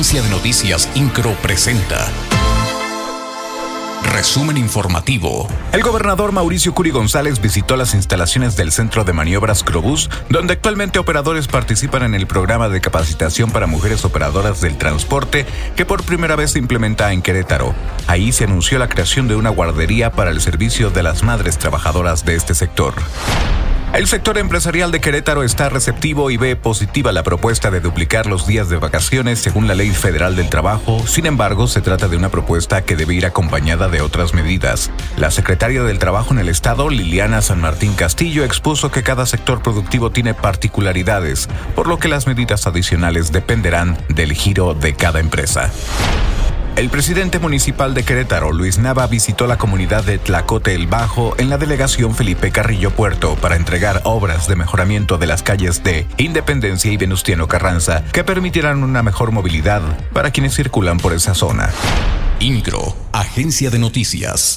Agencia de Noticias Incro presenta. Resumen informativo. El gobernador Mauricio Curi González visitó las instalaciones del Centro de Maniobras Crobús, donde actualmente operadores participan en el programa de capacitación para mujeres operadoras del transporte que por primera vez se implementa en Querétaro. Ahí se anunció la creación de una guardería para el servicio de las madres trabajadoras de este sector. El sector empresarial de Querétaro está receptivo y ve positiva la propuesta de duplicar los días de vacaciones según la Ley Federal del Trabajo. Sin embargo, se trata de una propuesta que debe ir acompañada de otras medidas. La secretaria del Trabajo en el Estado, Liliana San Martín Castillo, expuso que cada sector productivo tiene particularidades, por lo que las medidas adicionales dependerán del giro de cada empresa. El presidente municipal de Querétaro, Luis Nava, visitó la comunidad de Tlacote el Bajo en la delegación Felipe Carrillo Puerto para entregar obras de mejoramiento de las calles de Independencia y Venustiano Carranza que permitirán una mejor movilidad para quienes circulan por esa zona. INCRO, Agencia de Noticias.